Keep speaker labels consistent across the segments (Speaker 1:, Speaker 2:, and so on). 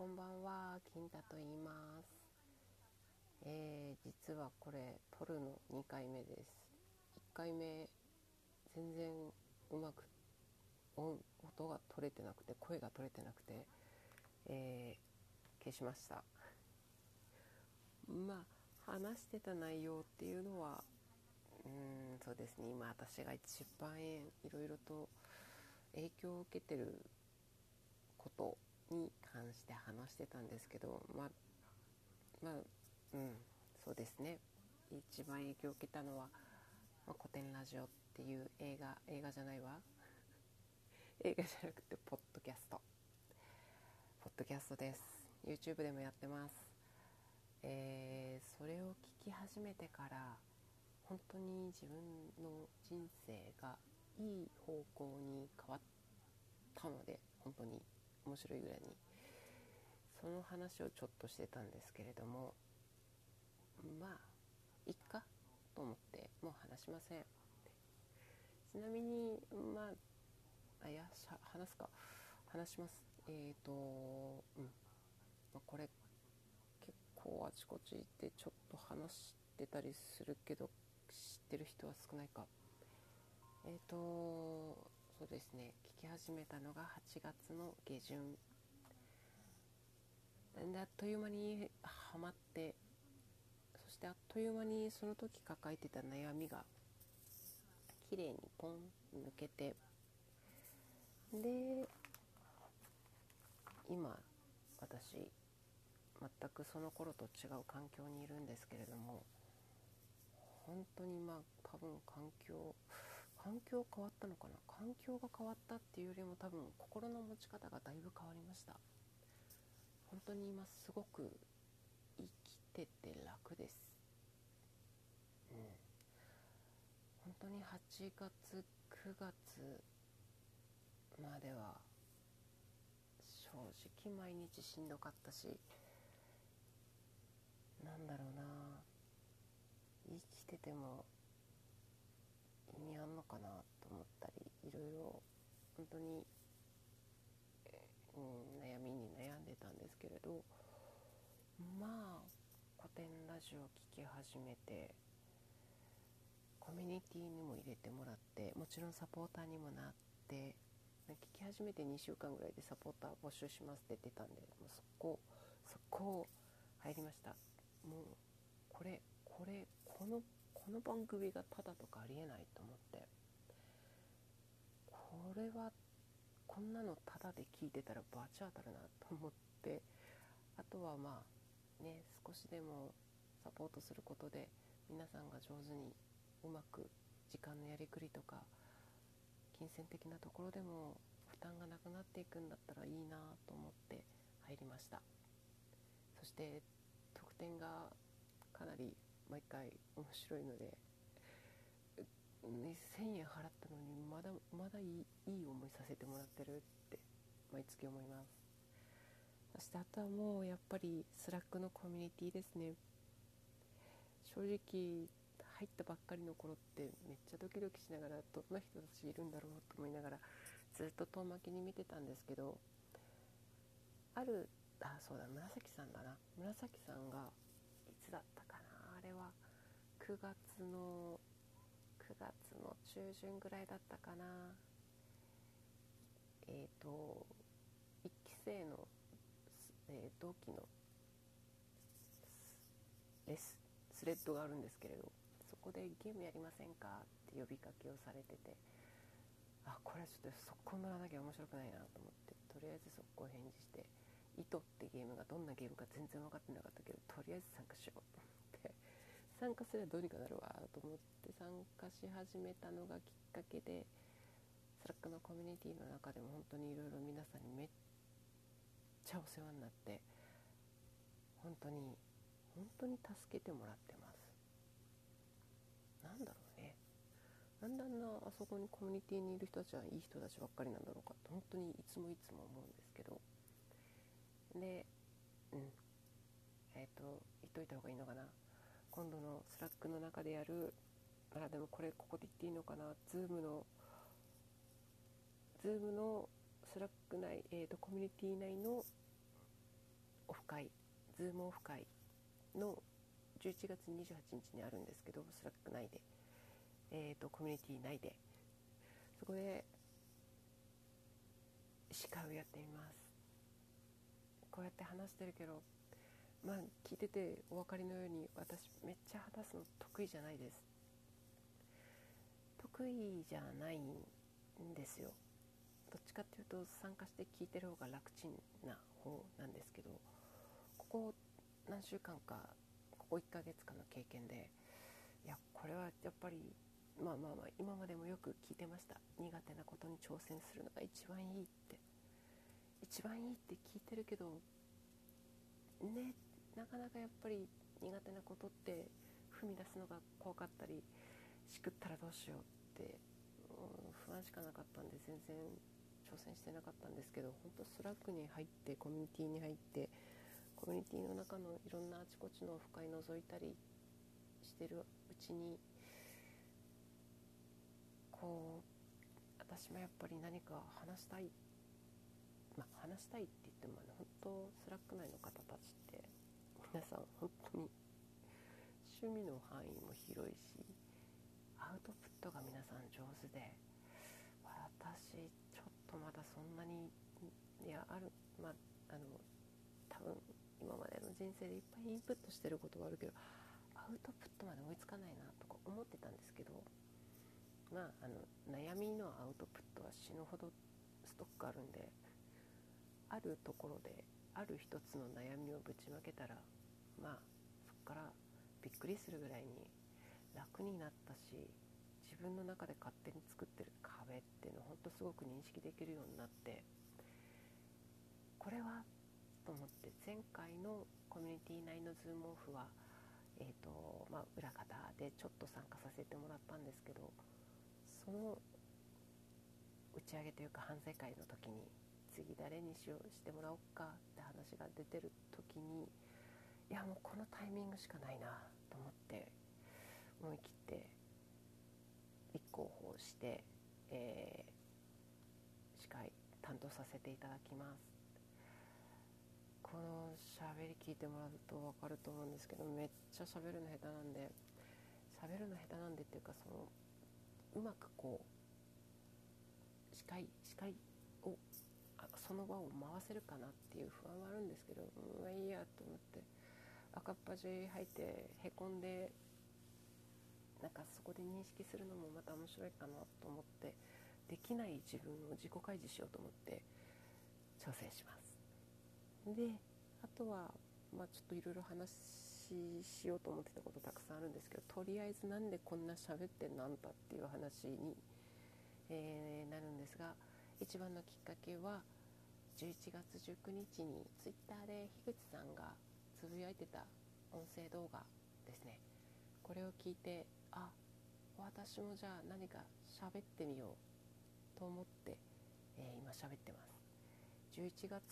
Speaker 1: こんばんは金太と言います、えー、実はこれ撮るの2回目です。1回目全然うまく音音が取れてなくて声が取れてなくて、えー、消しました。まあ話してた内容っていうのはうんそうですね。今私が一番いろいろと影響を受けてることに関して話してたんですけどまあまあうんそうですね。一番影響を受けたのは「まあ、古典ラジオ」っていう映画映画じゃないわ。映画じゃなくてポッドキャスト。ポッドキャストです。YouTube でもやってます。えー、それを聞き始めてから本当に自分の人生がいい方向に変わったので本当に面白いぐらいに。その話をちょっとしてたんですけれどもまあいっかと思ってもう話しません。ちなみにまあいや話すか。話します。えっ、ー、とうん、まあ、これ結構あちこち行ってちょっと話してたりするけど知ってる人は少ないか。えっ、ー、とそうですね。聞き始めたのが8月の下旬。あっという間にハマってそしてあっという間にその時抱えてた悩みが綺麗にポン抜けてで今私全くその頃と違う環境にいるんですけれども本当にまあ多分環境環境変わったのかな？環境が変わったっていうよりも多分心の持ち方がだいぶ変わりました。本当に今すごく生きてて楽です。うん。本当に8月9月までは正直毎日しんどかったしなんだろうな。生きてても意味あんのかなと思ったりいろいろ本当に、うん、悩みに悩んでたんですけれどまあ古典ラジオを聴き始めてコミュニティにも入れてもらってもちろんサポーターにもなって聞き始めて2週間ぐらいでサポーター募集しますって出たんでもうそこそこ入りました。もうこれこれこのこの番組がただとかありえないと思ってこれはこんなのただで聞いてたらバチ当たるなと思って。あとはまあね少しでもサポートすることで皆さんが上手にうまく時間のやりくりとか金銭的なところでも負担がなくなっていくんだったらいいなと思って入りました。そして得点がかなり毎回面白いので、1000円払ったのにまだまだいいいい思いさせてもらってるって毎月思います。そしてあとはもうやっぱり Slack のコミュニティですね。正直入ったばっかりの頃ってめっちゃドキドキしながらどんな人たちいるんだろうと思いながらずっと遠巻きに見てたんですけどあるあそうだ紫さんだな。紫さんがいつだったかな。あれは9月の9月の中旬ぐらいだったかな。えっ、ー、と1期生の、えー、同期のレススレッドがあるんですけれどそこでゲームやりませんかって呼びかけをされててあこれはちょっと速攻乗らなきゃ面白くないなと思ってとりあえず速攻返事して「糸」ってゲームがどんなゲームか全然分かってなかったけどとりあえず参加しようと思って参加すればどうにかなるわと思って参加し始めたのがきっかけで Slack のコミュニティの中でも本当にいろいろ皆さんにめっちゃお世話になって本当に本当に助けてもらってます。なんだろうね。なんであんなあそこにコミュニティにいる人たちはいい人たちばっかりなんだろうかって本当にいつもいつも思うんですけど。でうん。えっ、ー、と言っといた方がいいのかな。今度の Slack の中でやるあでもこれここで言っていいのかな。Zoom の Zoom の Slack 内、えーと、コミュニティ内のオフ会 Zoom オフ会の11月28日にあるんですけど Slack 内で、えーと、コミュニティ内でそこで司会をやってみます。こうやって話してるけどまあ聞いててお分かりのように私めっちゃ話すの得意じゃないです。得意じゃないんですよ。どっちかっていうと参加して聞いてる方が楽ちんな方なんですけどここ何週間かここ1ヶ月間の経験でいやこれはやっぱりまあまあまあ今までもよく聞いてました。苦手なことに挑戦するのが一番いいって。一番いいって聞いてるけどねなかなかやっぱり苦手なことって踏み出すのが怖かったりしくったらどうしようって、うん、不安しかなかったんで全然挑戦してなかったんですけど本当 Slack に入ってコミュニティに入ってコミュニティの中のいろんなあちこちのオフ会覗いたりしてるうちにこう私もやっぱり何か話したいまあ話したいって言ってもね本当 Slack 内の方たちって皆さん本当に趣味の範囲も広いしアウトプットが皆さん上手で私ちょっとまだそんなにいやあるまああの多分今までの人生でいっぱいインプットしてることはあるけどアウトプットまで追いつかないなとか思ってたんですけどまああの悩みのアウトプットは死ぬほどストックあるんであるところである一つの悩みをぶちまけたらまあそこからびっくりするぐらいに楽になったし自分の中で勝手に作ってる壁っていうのを本当すごく認識できるようになってこれはと思って前回のコミュニティ内のズームオフは、えーとまあ、裏方でちょっと参加させてもらったんですけどその打ち上げというか反省会の時に次誰にしようしてもらおうかって話が出てる時にいやもうこのタイミングしかないなと思って思い切って立候補して、えー、司会担当させていただきます。この喋り聞いてもらうと分かると思うんですけどめっちゃ喋るの下手なんで喋るの下手なんでっていうかそのうまくこう司会司会をその場を回せるかなっていう不安はあるんですけどまあいいやと思って。赤っ端入ってへこんでなんかそこで認識するのもまた面白いかなと思ってできない自分を自己開示しようと思って挑戦します。であとはまあちょっといろいろ話しようと思ってたことたくさんあるんですけどとりあえずなんでこんな喋ってんのあんたっていう話に、えー、なるんですが一番のきっかけは11月19日に Twitter で樋口さんがつぶやいてた音声動画ですね。これを聞いてあ私もじゃあ何か喋ってみようと思って、えー、今喋ってます。11月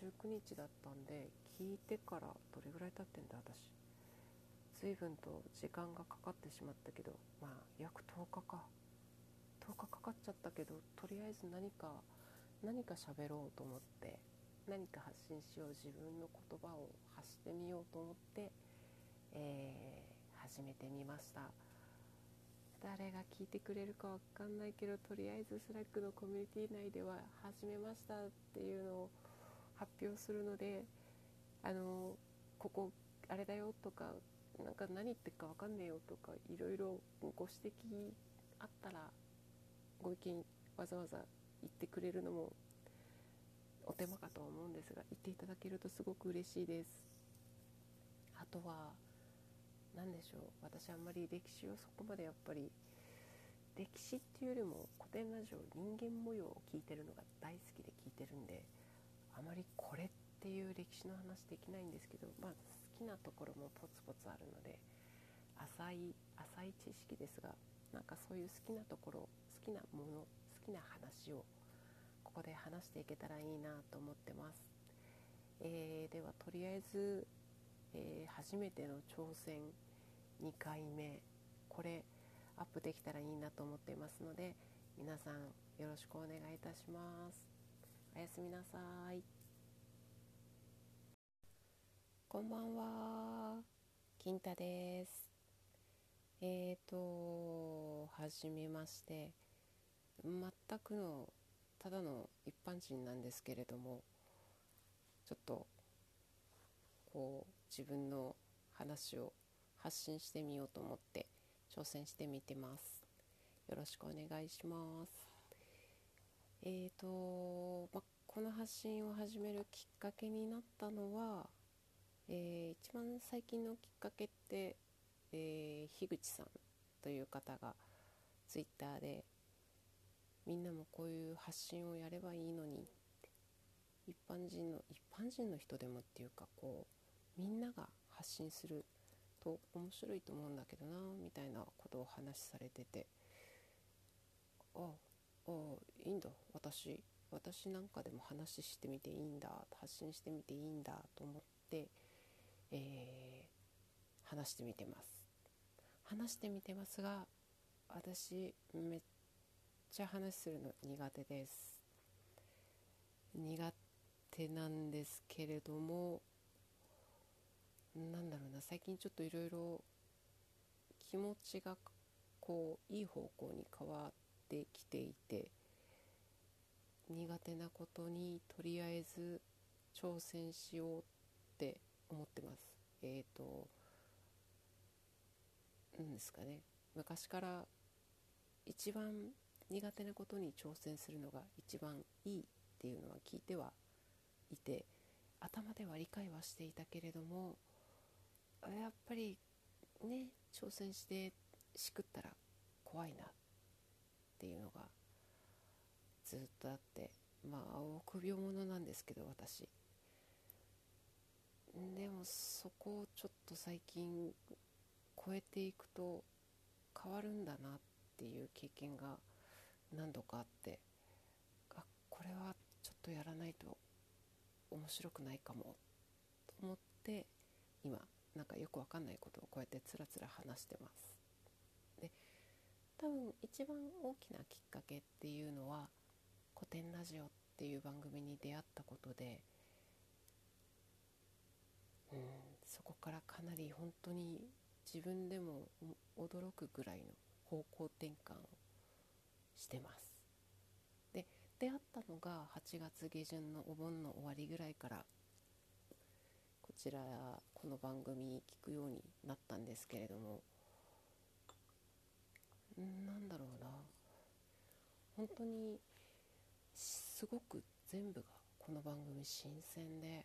Speaker 1: 19日だったんで聞いてからどれぐらい経ってんだ私随分と時間がかかってしまったけどまあ約10日か10日かかっちゃったけどとりあえず何か何か喋ろうと思って何か発信しよう自分の言葉を発してみようと思って、えー、始めてみました。誰が聞いてくれるかわかんないけどとりあえず Slack のコミュニティ内では始めましたっていうのを発表するのであのここあれだよとかなんか何言ってるかわかんねえよとかいろいろご指摘あったらご意見わざわざ言ってくれるのもお手間かとは思うんですが言っていただけるとすごく嬉しいです。あとは何でしょう私あんまり歴史をそこまでやっぱり歴史っていうよりも古典ラジオ人間模様を聞いてるのが大好きで聞いてるんであまりこれっていう歴史の話できないんですけどまあ好きなところもポツポツあるので浅い浅い知識ですがなんかそういう好きなところ好きなもの好きな話をここで話していけたらいいなと思ってます、えー、ではとりあえずえー、初めての挑戦2回目これアップできたらいいなと思っていますので皆さんよろしくお願いいたします。おやすみなさい。こんばんは。金太です。えーと、はじめまして。全くの、ただの一般人なんですけれども、ちょっと、こう、自分の話を発信してみようと思って挑戦してみてます。よろしくお願いします。えーと、ま、この発信を始めるきっかけになったのは、えー、一番最近のきっかけって、えー、樋口さんという方がツイッターでみんなもこういう発信をやればいいのに一般人の一般人の人でもっていうかこうみんなが発信すると面白いと思うんだけどなみたいなことを話されてて。ああいいんだ。私私なんかでも話してみていいんだ。発信してみていいんだと思って。えー、話してみてます。話してみてますが私めっちゃ話するの苦手です。苦手なんですけれどもなんだろうな最近ちょっといろいろ気持ちがこういい方向に変わってきていて苦手なことにとりあえず挑戦しようって思ってます。えっ、ー、となんですかね。昔から一番苦手なことに挑戦するのが一番いいっていうのは聞いてはいて頭では理解はしていたけれどもやっぱりね挑戦してしくったら怖いなっていうのがずっとあってまあ臆病者なんですけど私。でもそこをちょっと最近超えていくと変わるんだなっていう経験が何度かあってあこれはちょっとやらないと面白くないかもと思って今なんかよくわかんないことをこうやってつらつら話してます。で多分一番大きなきっかけっていうのは古典ラジオっていう番組に出会ったことでうん、そこからかなり本当に自分でも驚くぐらいの方向転換をしてます。で出会ったのが8月下旬のお盆の終わりぐらいからこちらこの番組聞くようになったんですけれどもなんだろうな。本当にすごく全部がこの番組新鮮で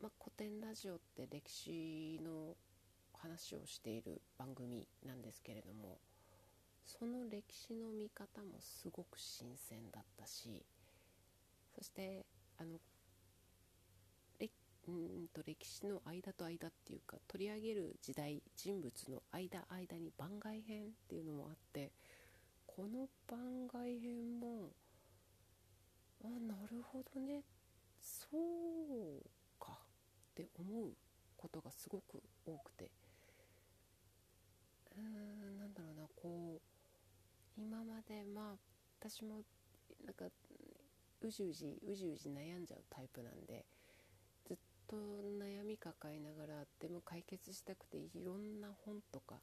Speaker 1: まあ、古典ラジオって歴史の話をしている番組なんですけれどもその歴史の見方もすごく新鮮だったしそしてあのうんと歴史の間と間っていうか取り上げる時代人物の間間に番外編っていうのもあってこの番外編もあなるほどね。そうって思うことがすごく多くて。うーんなんだろうなこう今までまあ私もなんかうじうじうじうじ悩んじゃうタイプなんでずっと悩み抱えながらでも解決したくていろんな本とか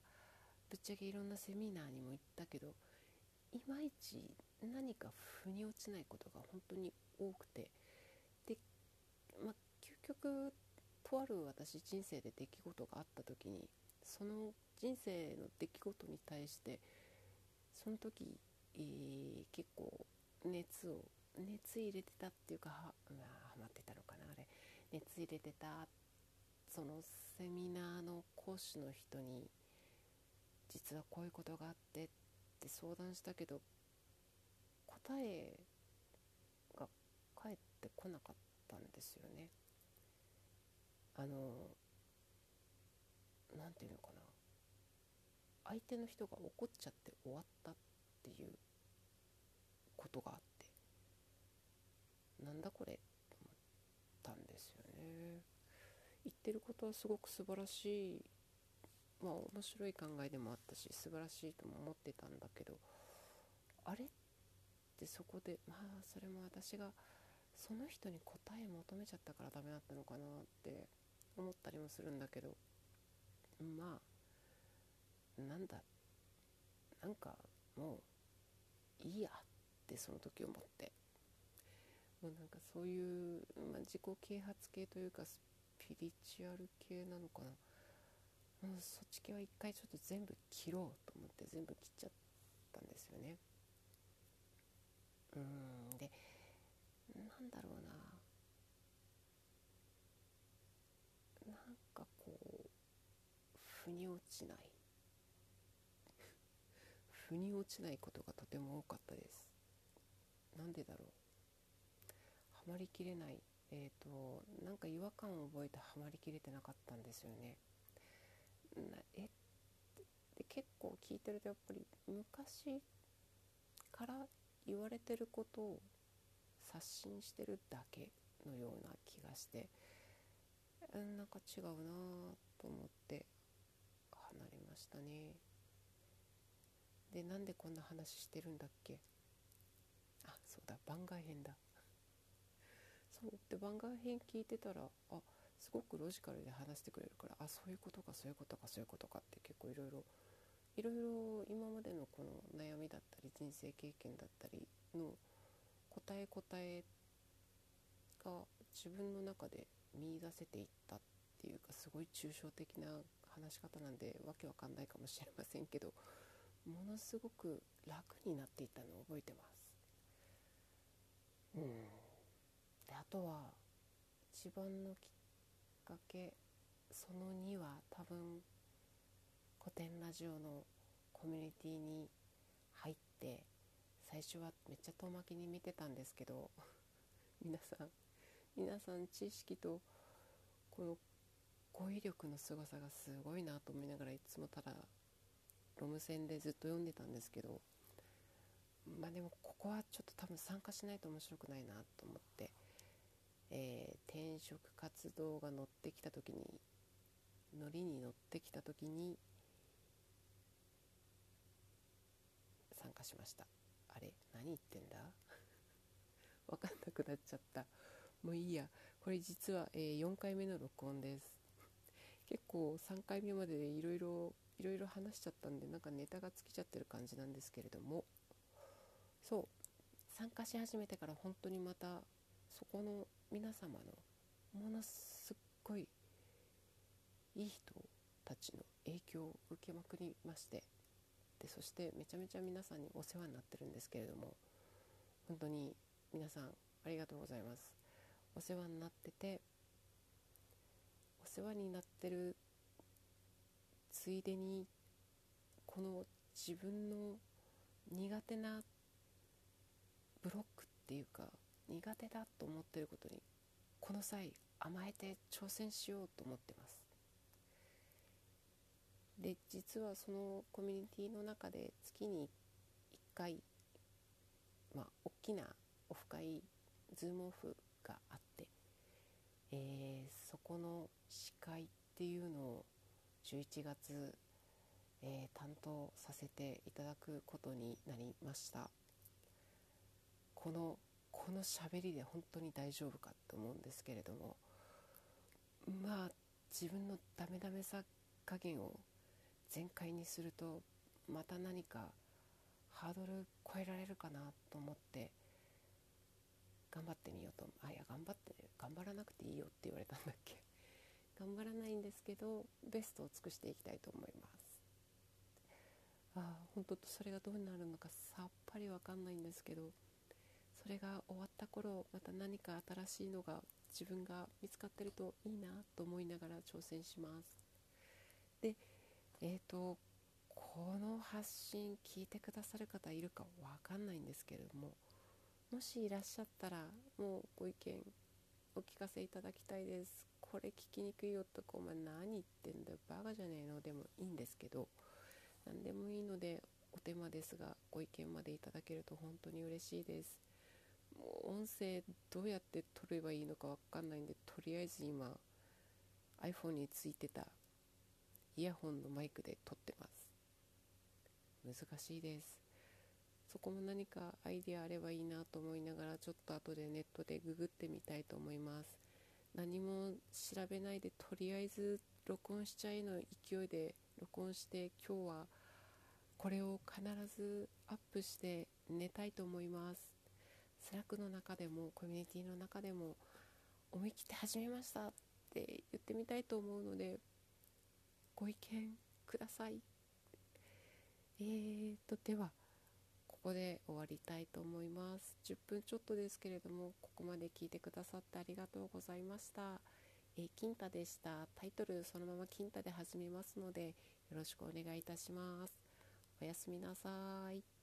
Speaker 1: ぶっちゃけいろんなセミナーにも行ったけどいまいち何か腑に落ちないことが本当に多くて。でまあ究極ある私人生で出来事があった時にその人生の出来事に対してその時、えー、結構熱を熱入れてたっていうかは,、まあ、はまってたのかなあれ熱入れてたそのセミナーの講師の人に実はこういうことがあってって相談したけど答えが返ってこなかったんですよね。あの何て言うのかな。相手の人が怒っちゃって終わったっていうことがあってなんだこれと思ったんですよね。言ってることはすごく素晴らしいまあ面白い考えでもあったし素晴らしいとも思ってたんだけどあれってそこでまあそれも私がその人に答え求めちゃったからダメだったのかなって思ったりもするんだけどまあなんだなんかもういいやってその時思って。もうなんかそういう、まあ、自己啓発系というかスピリチュアル系なのかな。もうそっち系は一回ちょっと全部切ろうと思って全部切っちゃったんですよね。うんでなんだろうななんかこう腑に落ちない。腑に落ちないことがとても多かったです。なんでだろう。ハマりきれない。えっ、ー、となんか違和感を覚えてハマりきれてなかったんですよね。なえで結構聞いてるとやっぱり昔から言われてることを刷新してるだけのような気がしてなんか違うなと思って。ましたね。でなんでこんな話してるんだっけ？あそうだ番外編だ。そうで番外編聞いてたらあすごくロジカルで話してくれるからあそういうことかそういうことかそういうことかって結構いろいろいろいろ今までのこの悩みだったり人生経験だったりの答え答えが自分の中で見出せていったっていうかすごい抽象的な話し方なんでわけわかんないかもしれませんけどものすごく楽になっていったのを覚えてます。うん、であとは一番のきっかけその2は多分古典ラジオのコミュニティに入って最初はめっちゃ遠巻きに見てたんですけど皆さん皆さん知識とこの語彙力の凄さがすごいなと思いながらいつもただロム線でずっと読んでたんですけどまあでもここはちょっと多分参加しないと面白くないなと思って、えー、転職活動が乗ってきた時にノリに乗ってきた時に参加しました。あれ？何言ってんだ？分かんなくなっちゃった。もういいや。これ実は、えー、4回目の録音です。結構3回目まででいろいろいろいろ話しちゃったんでなんかネタが尽きちゃってる感じなんですけれども。そう。参加し始めてから本当にまたそこの皆様のものすっごいいい人たちの影響を受けまくりまして。でそしてめちゃめちゃ皆さんにお世話になってるんですけれども。本当に皆さんありがとうございます。お世話になってて世話になってるついでにこの自分の苦手なブロックっていうか苦手だと思ってることにこの際甘えて挑戦しようと思ってます。で実はそのコミュニティの中で月に1回まあ大きなオフ会ズームオフがあ、えー、そこの司会っていうのを11月、えー、担当させていただくことになりました。このこの喋りで本当に大丈夫かと思うんですけれどもまあ自分のダメダメさ加減を全開にするとまた何かハードル超えられるかなと思って頑張ってみようと。あいや頑張って頑張らなくていいよって言われたんだっけ。頑張らないんですけどベストを尽くしていきたいと思います。ああ本当とそれがどうなるのかさっぱりわかんないんですけどそれが終わった頃また何か新しいのが自分が見つかってるといいなと思いながら挑戦します。でえっ、ー、とこの発信聞いてくださる方いるかわかんないんですけれどももしいらっしゃったらもうご意見お聞かせいただきたいです。これ聞きにくいよとかお前何言ってんだよ。バカじゃねえの。でもいいんですけど。何でもいいのでお手間ですがご意見までいただけると本当に嬉しいです。もう音声どうやって撮ればいいのか分かんないんでとりあえず今 iPhone についてたイヤホンのマイクで撮ってます。難しいです。そこも何かアイデアあればいいなと思いながらちょっと後でネットでググってみたいと思います。何も調べないでとりあえず録音しちゃえの勢いで録音して今日はこれを必ずアップして寝たいと思います。 Slack の中でもコミュニティの中でも思い切って始めましたって言ってみたいと思うのでご意見ください。えーとではこで終わりたいと思います。10分ちょっとですけれどもここまで聞いてくださってありがとうございました。えー、金太でした。タイトルそのまま金太で始めますのでよろしくお願いいたします。おやすみなさい。